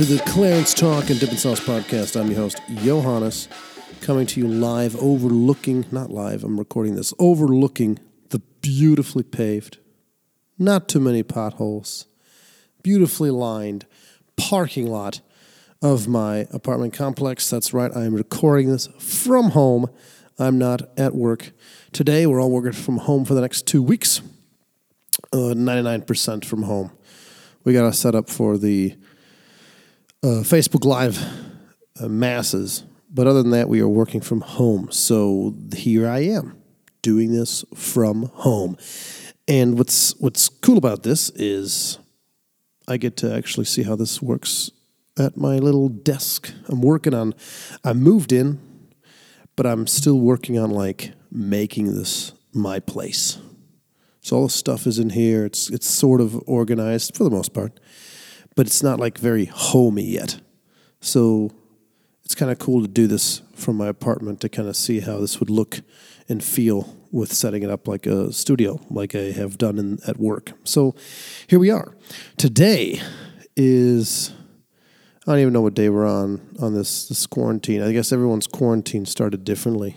to the Clarence Talk and Dippin' Sauce podcast. I'm your host, Johannes, coming to you live, overlooking, not live, I'm recording this, overlooking the beautifully paved, not too many potholes, beautifully lined parking lot of my apartment complex. That's right, I am recording this from home. I'm not at work. Today, we're all working from home for the next two weeks, uh, 99% from home. We got to set up for the uh, Facebook Live uh, masses. But other than that, we are working from home. So here I am doing this from home. And what's what's cool about this is I get to actually see how this works at my little desk. I'm working on I moved in, but I'm still working on like making this my place. So all the stuff is in here. It's it's sort of organized for the most part but it's not like very homey yet. So it's kind of cool to do this from my apartment to kind of see how this would look and feel with setting it up like a studio, like I have done in, at work. So here we are. Today is I don't even know what day we're on on this this quarantine. I guess everyone's quarantine started differently.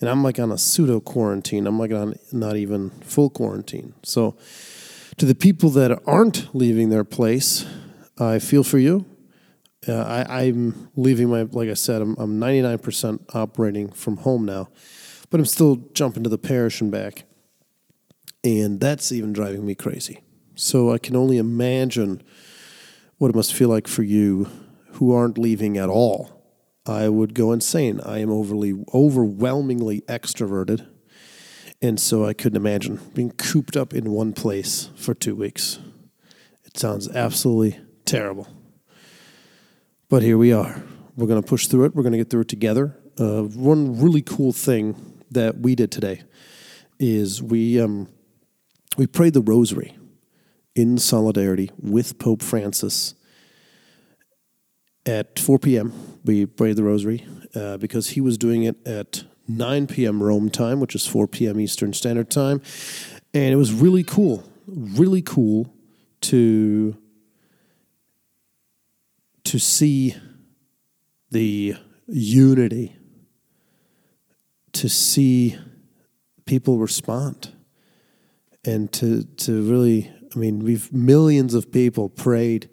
And I'm like on a pseudo quarantine. I'm like on not even full quarantine. So to the people that aren't leaving their place, I feel for you. Uh, I, am leaving my, like I said, I'm, I'm 99% operating from home now, but I'm still jumping to the parish and back. And that's even driving me crazy. So I can only imagine what it must feel like for you who aren't leaving at all. I would go insane. I am overly, overwhelmingly extroverted. And so I couldn't imagine being cooped up in one place for two weeks. It sounds absolutely terrible. But here we are. We're going to push through it. We're going to get through it together. Uh, one really cool thing that we did today is we um, we prayed the Rosary in solidarity with Pope Francis at 4 p.m. We prayed the Rosary uh, because he was doing it at 9 p.m. Rome time, which is 4 p.m. Eastern Standard Time. And it was really cool, really cool to to see the unity, to see people respond, and to to really, I mean, we've millions of people prayed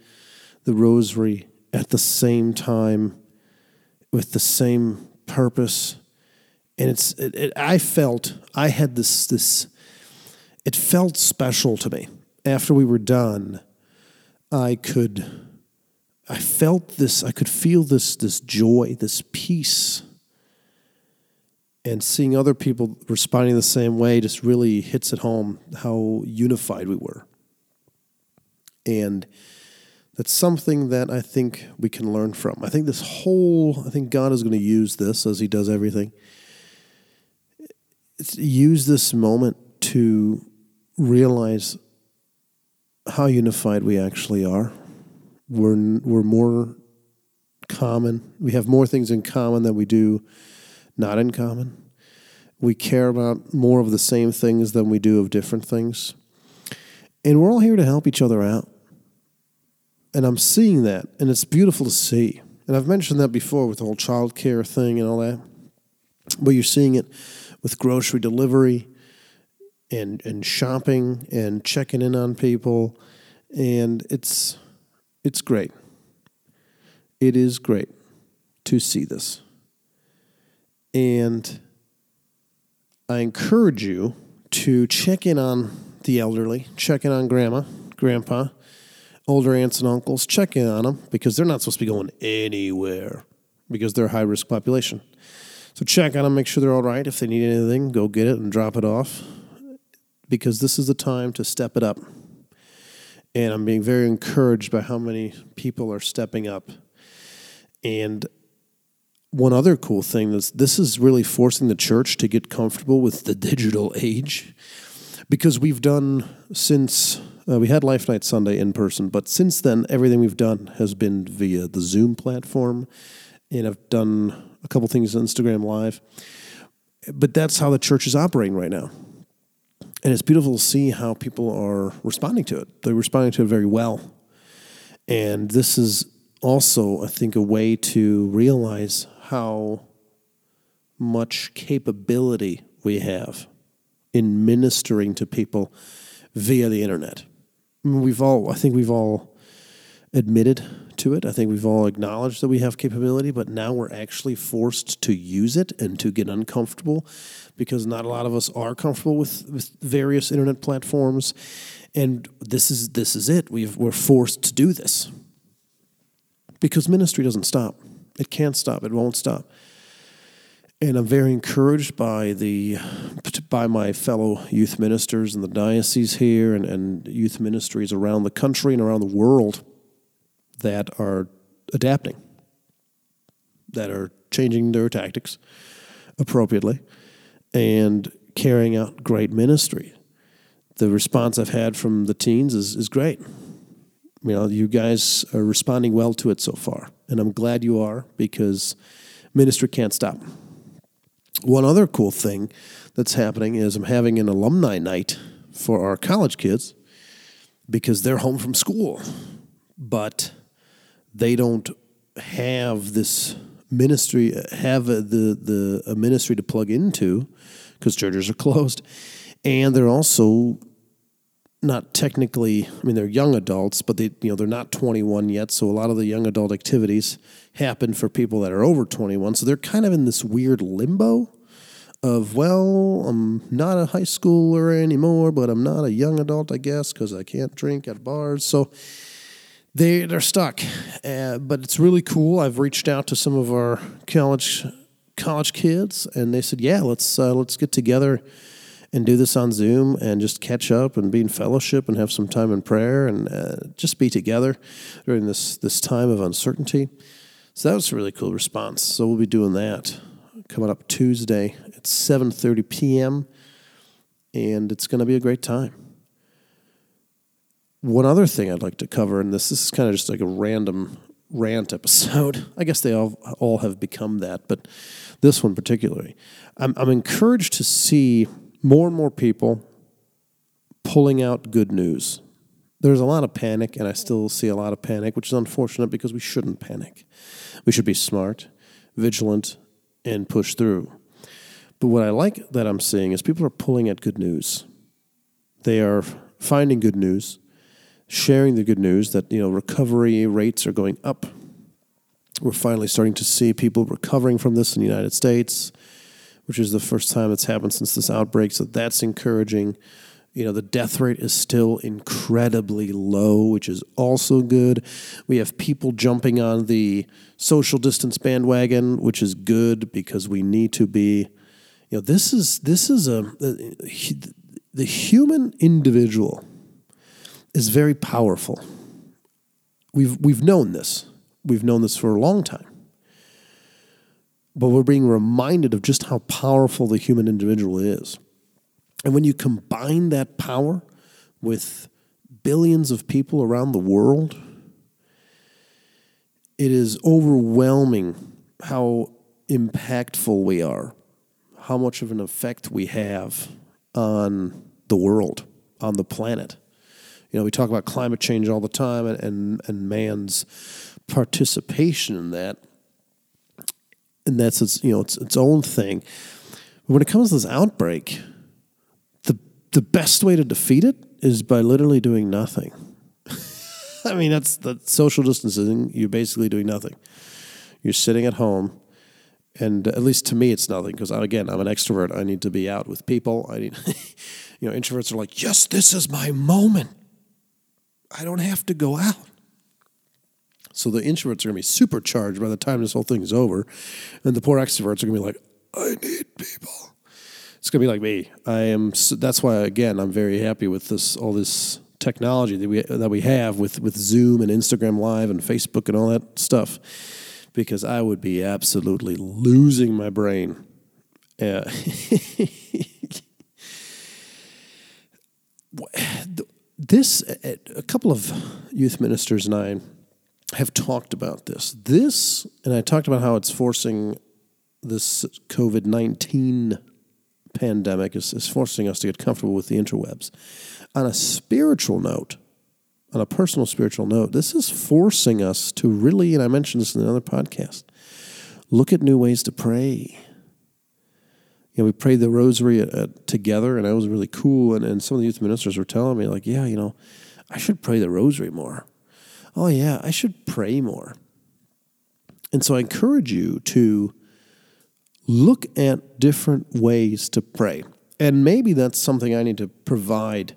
the rosary at the same time with the same purpose and it's it, it, I felt I had this this it felt special to me after we were done. I could I felt this I could feel this this joy, this peace. And seeing other people responding the same way just really hits it home how unified we were. And that's something that I think we can learn from. I think this whole I think God is going to use this as he does everything use this moment to realize how unified we actually are. We're we're more common. We have more things in common than we do not in common. We care about more of the same things than we do of different things. And we're all here to help each other out. And I'm seeing that, and it's beautiful to see. And I've mentioned that before with the whole child care thing and all that. But you're seeing it with grocery delivery and and shopping and checking in on people and it's it's great. It is great to see this. And I encourage you to check in on the elderly, check in on grandma, grandpa, older aunts and uncles, check in on them because they're not supposed to be going anywhere because they're a high risk population. So check on them, make sure they're all right. If they need anything, go get it and drop it off because this is the time to step it up. And I'm being very encouraged by how many people are stepping up. And one other cool thing is this is really forcing the church to get comfortable with the digital age because we've done since uh, we had Life Night Sunday in person, but since then, everything we've done has been via the Zoom platform. And I've done a couple things on Instagram Live. But that's how the church is operating right now. And it's beautiful to see how people are responding to it. They're responding to it very well. And this is also, I think, a way to realize how much capability we have in ministering to people via the internet. I mean, we've all, I think we've all admitted to it. I think we've all acknowledged that we have capability, but now we're actually forced to use it and to get uncomfortable because not a lot of us are comfortable with, with various internet platforms. And this is this is it. We've, we're forced to do this because ministry doesn't stop. It can't stop. It won't stop and I'm very encouraged by the by my fellow youth ministers in the diocese here and, and youth ministries around the country and around the world that are adapting, that are changing their tactics appropriately, and carrying out great ministry. The response I've had from the teens is, is great. You know, you guys are responding well to it so far, and I'm glad you are because ministry can't stop. One other cool thing that's happening is I'm having an alumni night for our college kids because they're home from school, but they don't have this ministry have a, the the a ministry to plug into because churches are closed, and they're also not technically i mean they're young adults but they you know they're not 21 yet so a lot of the young adult activities happen for people that are over 21 so they're kind of in this weird limbo of well i'm not a high schooler anymore but i'm not a young adult i guess because i can't drink at bars. So they they're stuck uh, but it's really cool i've reached out to some of our college college kids and they said yeah let's uh, let's get together and do this on Zoom and just catch up and be in fellowship and have some time in prayer and uh, just be together during this this time of uncertainty. So that was a really cool response. So we'll be doing that coming up Tuesday at 7:30 p.m. and it's going to be a great time. One other thing I'd like to cover, and this, this is kind of just like a random rant episode. I guess they all all have become that, but this one particularly, I'm, I'm encouraged to see more and more people pulling out good news. There's a lot of panic, and I still see a lot of panic, which is unfortunate because we shouldn't panic. We should be smart, vigilant, and push through. But what I like that I'm seeing is people are pulling at good news. They are finding good news, sharing the good news that you know recovery rates are going up. We're finally starting to see people recovering from this in the United States which is the first time it's happened since this outbreak. So that's encouraging. You know, the death rate is still incredibly low, which is also good. We have people jumping on the social distance bandwagon, which is good because we need to be. You know, this is this is a the human individual is very powerful. We've we've known this. We've known this for a long time but we're being reminded of just how powerful the human individual is. And when you combine that power with billions of people around the world, it is overwhelming how impactful we are, how much of an effect we have on the world, on the planet. You know, we talk about climate change all the time and, and, and man's participation in that and that's its you know its its own thing. But when it comes to this outbreak, the the best way to defeat it is by literally doing nothing. I mean, that's the social distancing. You're basically doing nothing. You're sitting at home, and uh, at least to me, it's nothing because again, I'm an extrovert. I need to be out with people. I need, you know, introverts are like, yes, this is my moment. I don't have to go out. So the introverts are going to be supercharged by the time this whole thing is over, and the poor extroverts are going to be like, "I need people." It's going to be like me. I am. That's why again, I'm very happy with this all this technology that we that we have with with Zoom and Instagram Live and Facebook and all that stuff, because I would be absolutely losing my brain. Uh, this a couple of youth ministers and I have talked about this. This, and I talked about how it's forcing this COVID 19 pandemic is, is forcing us to get comfortable with the interwebs. On a spiritual note, on a personal spiritual note, this is forcing us to really, and I mentioned this in another podcast, look at new ways to pray. You know, we prayed the rosary uh, together, and that was really cool. And, and some of the youth ministers were telling me, like, yeah, you know, I should pray the rosary more. Oh, yeah, I should pray more. And so I encourage you to look at different ways to pray. And maybe that's something I need to provide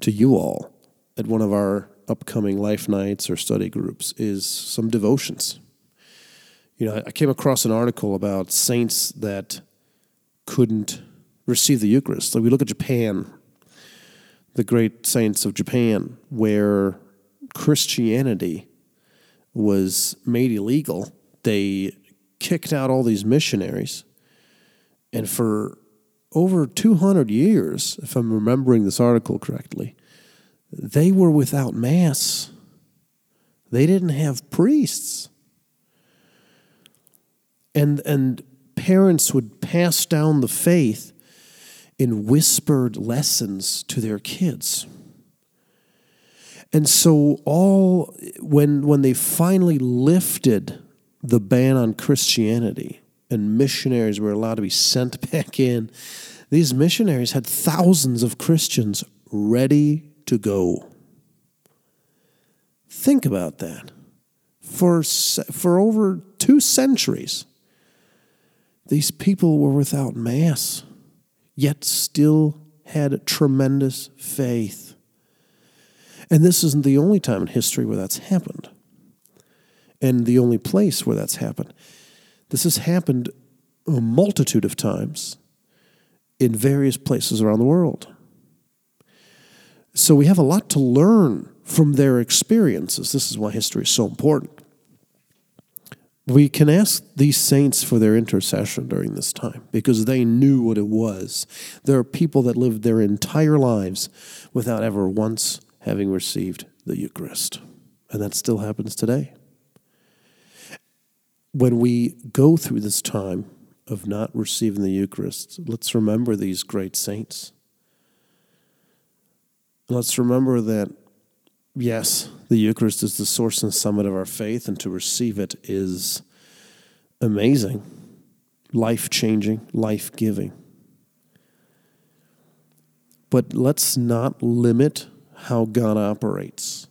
to you all at one of our upcoming life nights or study groups is some devotions. You know, I came across an article about saints that couldn't receive the Eucharist. Like we look at Japan, the great saints of Japan, where Christianity was made illegal. They kicked out all these missionaries. And for over 200 years, if I'm remembering this article correctly, they were without Mass. They didn't have priests. And, and parents would pass down the faith in whispered lessons to their kids. And so all when when they finally lifted the ban on Christianity and missionaries were allowed to be sent back in, these missionaries had thousands of Christians ready to go. Think about that. For, for over two centuries, these people were without Mass, yet still had tremendous faith. And this isn't the only time in history where that's happened, and the only place where that's happened. This has happened a multitude of times in various places around the world. So we have a lot to learn from their experiences. This is why history is so important. We can ask these saints for their intercession during this time because they knew what it was. There are people that lived their entire lives without ever once having received the Eucharist. And that still happens today. When we go through this time of not receiving the Eucharist, let's remember these great saints. Let's remember that, yes, the Eucharist is the source and summit of our faith, and to receive it is amazing, life changing, life giving. But let's not limit how God operates.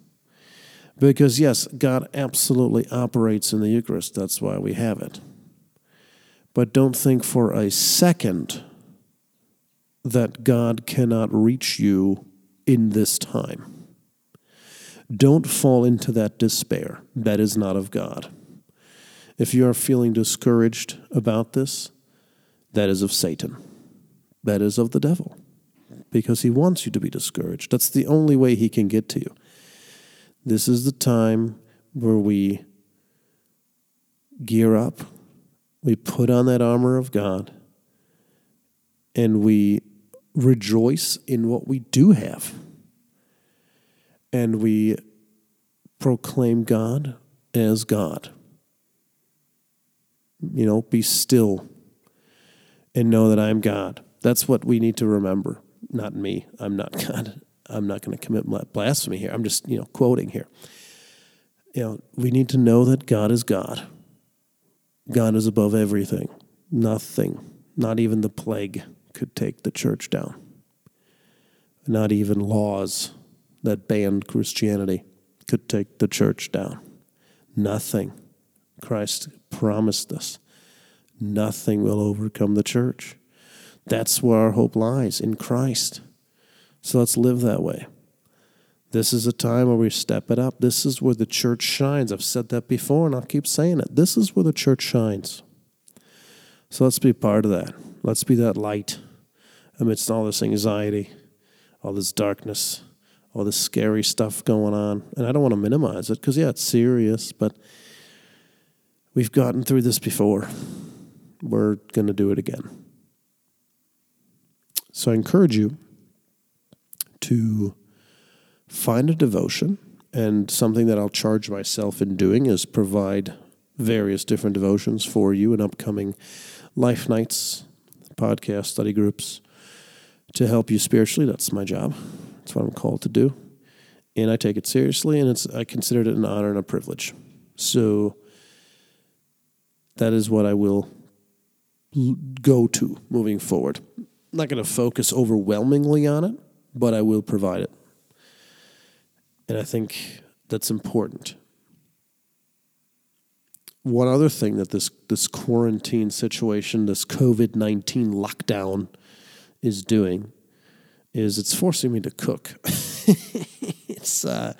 Because, yes, God absolutely operates in the Eucharist. That's why we have it. But don't think for a second that God cannot reach you in this time. Don't fall into that despair. That is not of God. If you are feeling discouraged about this, that is of Satan. That is of the devil. Because he wants you to be discouraged. That's the only way he can get to you. This is the time where we gear up, we put on that armor of God, and we rejoice in what we do have and we proclaim God as God. You know, be still and know that I'm God. That's what we need to remember. Not me. I'm not God. I'm not going to commit blasphemy here. I'm just, you know, quoting here. You know, we need to know that God is God. God is above everything. Nothing, not even the plague, could take the church down. Not even laws that banned Christianity could take the church down. Nothing. Christ promised us. Nothing will overcome the church. That's where our hope lies in Christ. So let's live that way. This is a time where we step it up. This is where the church shines. I've said that before and I'll keep saying it. This is where the church shines. So let's be part of that. Let's be that light amidst all this anxiety, all this darkness all this scary stuff going on. And I don't want to minimize it because, yeah, it's serious, but we've gotten through this before. We're going to do it again. So I encourage you to find a devotion. And something that I'll charge myself in doing is provide various different devotions for you in upcoming life nights, podcast study groups to help you spiritually. That's my job. That's what I'm called to do. and I take it seriously, and it's I consider it an honor and a privilege. So that is what I will go to moving forward. I'm not going to focus overwhelmingly on it, but I will provide it. And I think that's important. One other thing that this, this quarantine situation, this COVID 19 lockdown is doing is it's forcing me to cook. it's uh,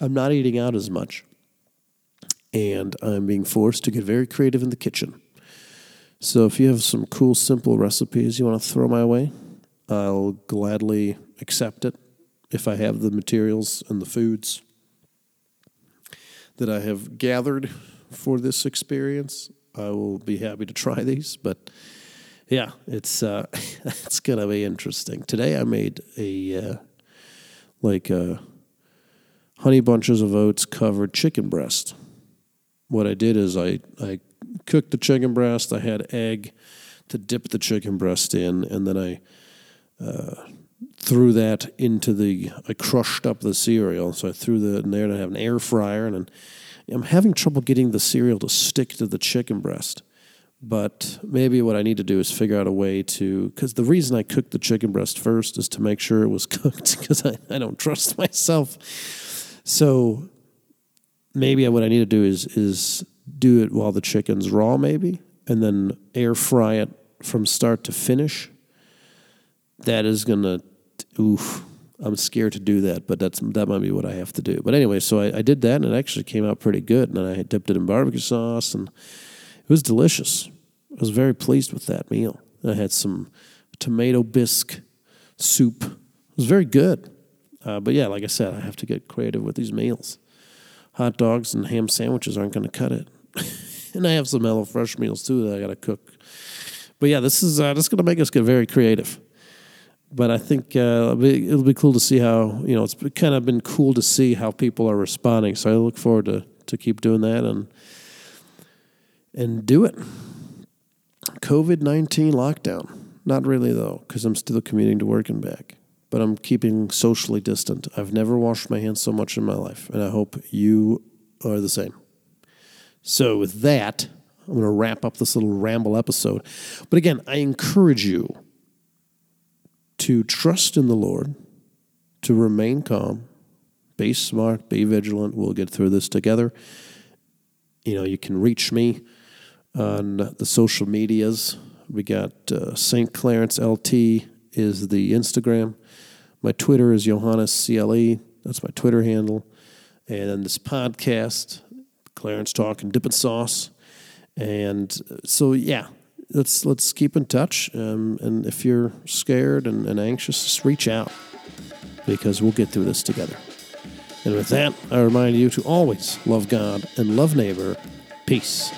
I'm not eating out as much, and I'm being forced to get very creative in the kitchen. So if you have some cool, simple recipes you want to throw my way, I'll gladly accept it if I have the materials and the foods that I have gathered for this experience. I will be happy to try these, but yeah, it's uh, it's gonna be interesting. Today I made a uh, like a honey bunches of oats covered chicken breast. What I did is I I cooked the chicken breast. I had egg to dip the chicken breast in, and then I uh, threw that into the. I crushed up the cereal, so I threw that in there, and I have an air fryer, and I'm having trouble getting the cereal to stick to the chicken breast. But maybe what I need to do is figure out a way to, because the reason I cooked the chicken breast first is to make sure it was cooked, because I, I don't trust myself. So maybe what I need to do is is do it while the chicken's raw, maybe, and then air fry it from start to finish. That is gonna, oof. I'm scared to do that, but that's that might be what I have to do. But anyway, so I, I did that, and it actually came out pretty good. And then I dipped it in barbecue sauce, and it was delicious. I was very pleased with that meal. I had some tomato bisque soup. It was very good. Uh, but yeah, like I said, I have to get creative with these meals. Hot dogs and ham sandwiches aren't going to cut it. and I have some Hello Fresh meals too that I got to cook. But yeah, this is uh, this is going to make us get very creative. But I think uh, it'll, be, it'll be cool to see how you know it's kind of been cool to see how people are responding. So I look forward to to keep doing that and and do it. COVID nineteen lockdown. Not really though, because I'm still commuting to work and back. But I'm keeping socially distant. I've never washed my hands so much in my life, and I hope you are the same. So with that, I'm going to wrap up this little ramble episode. But again, I encourage you to trust in the Lord, to remain calm, be smart, be vigilant. We'll get through this together. You know, you can reach me on the social medias. We got uh, St. Clarence LT is the Instagram. My Twitter is Johannes CLE. That's my Twitter handle. And then this podcast, Clarence Talk and Dippin' Sauce. And uh, so, yeah, let's let's keep in touch. Um, and if you're scared and, and anxious, just reach out because we'll get through this together. And with that, I remind you to always love God and love neighbor. Peace.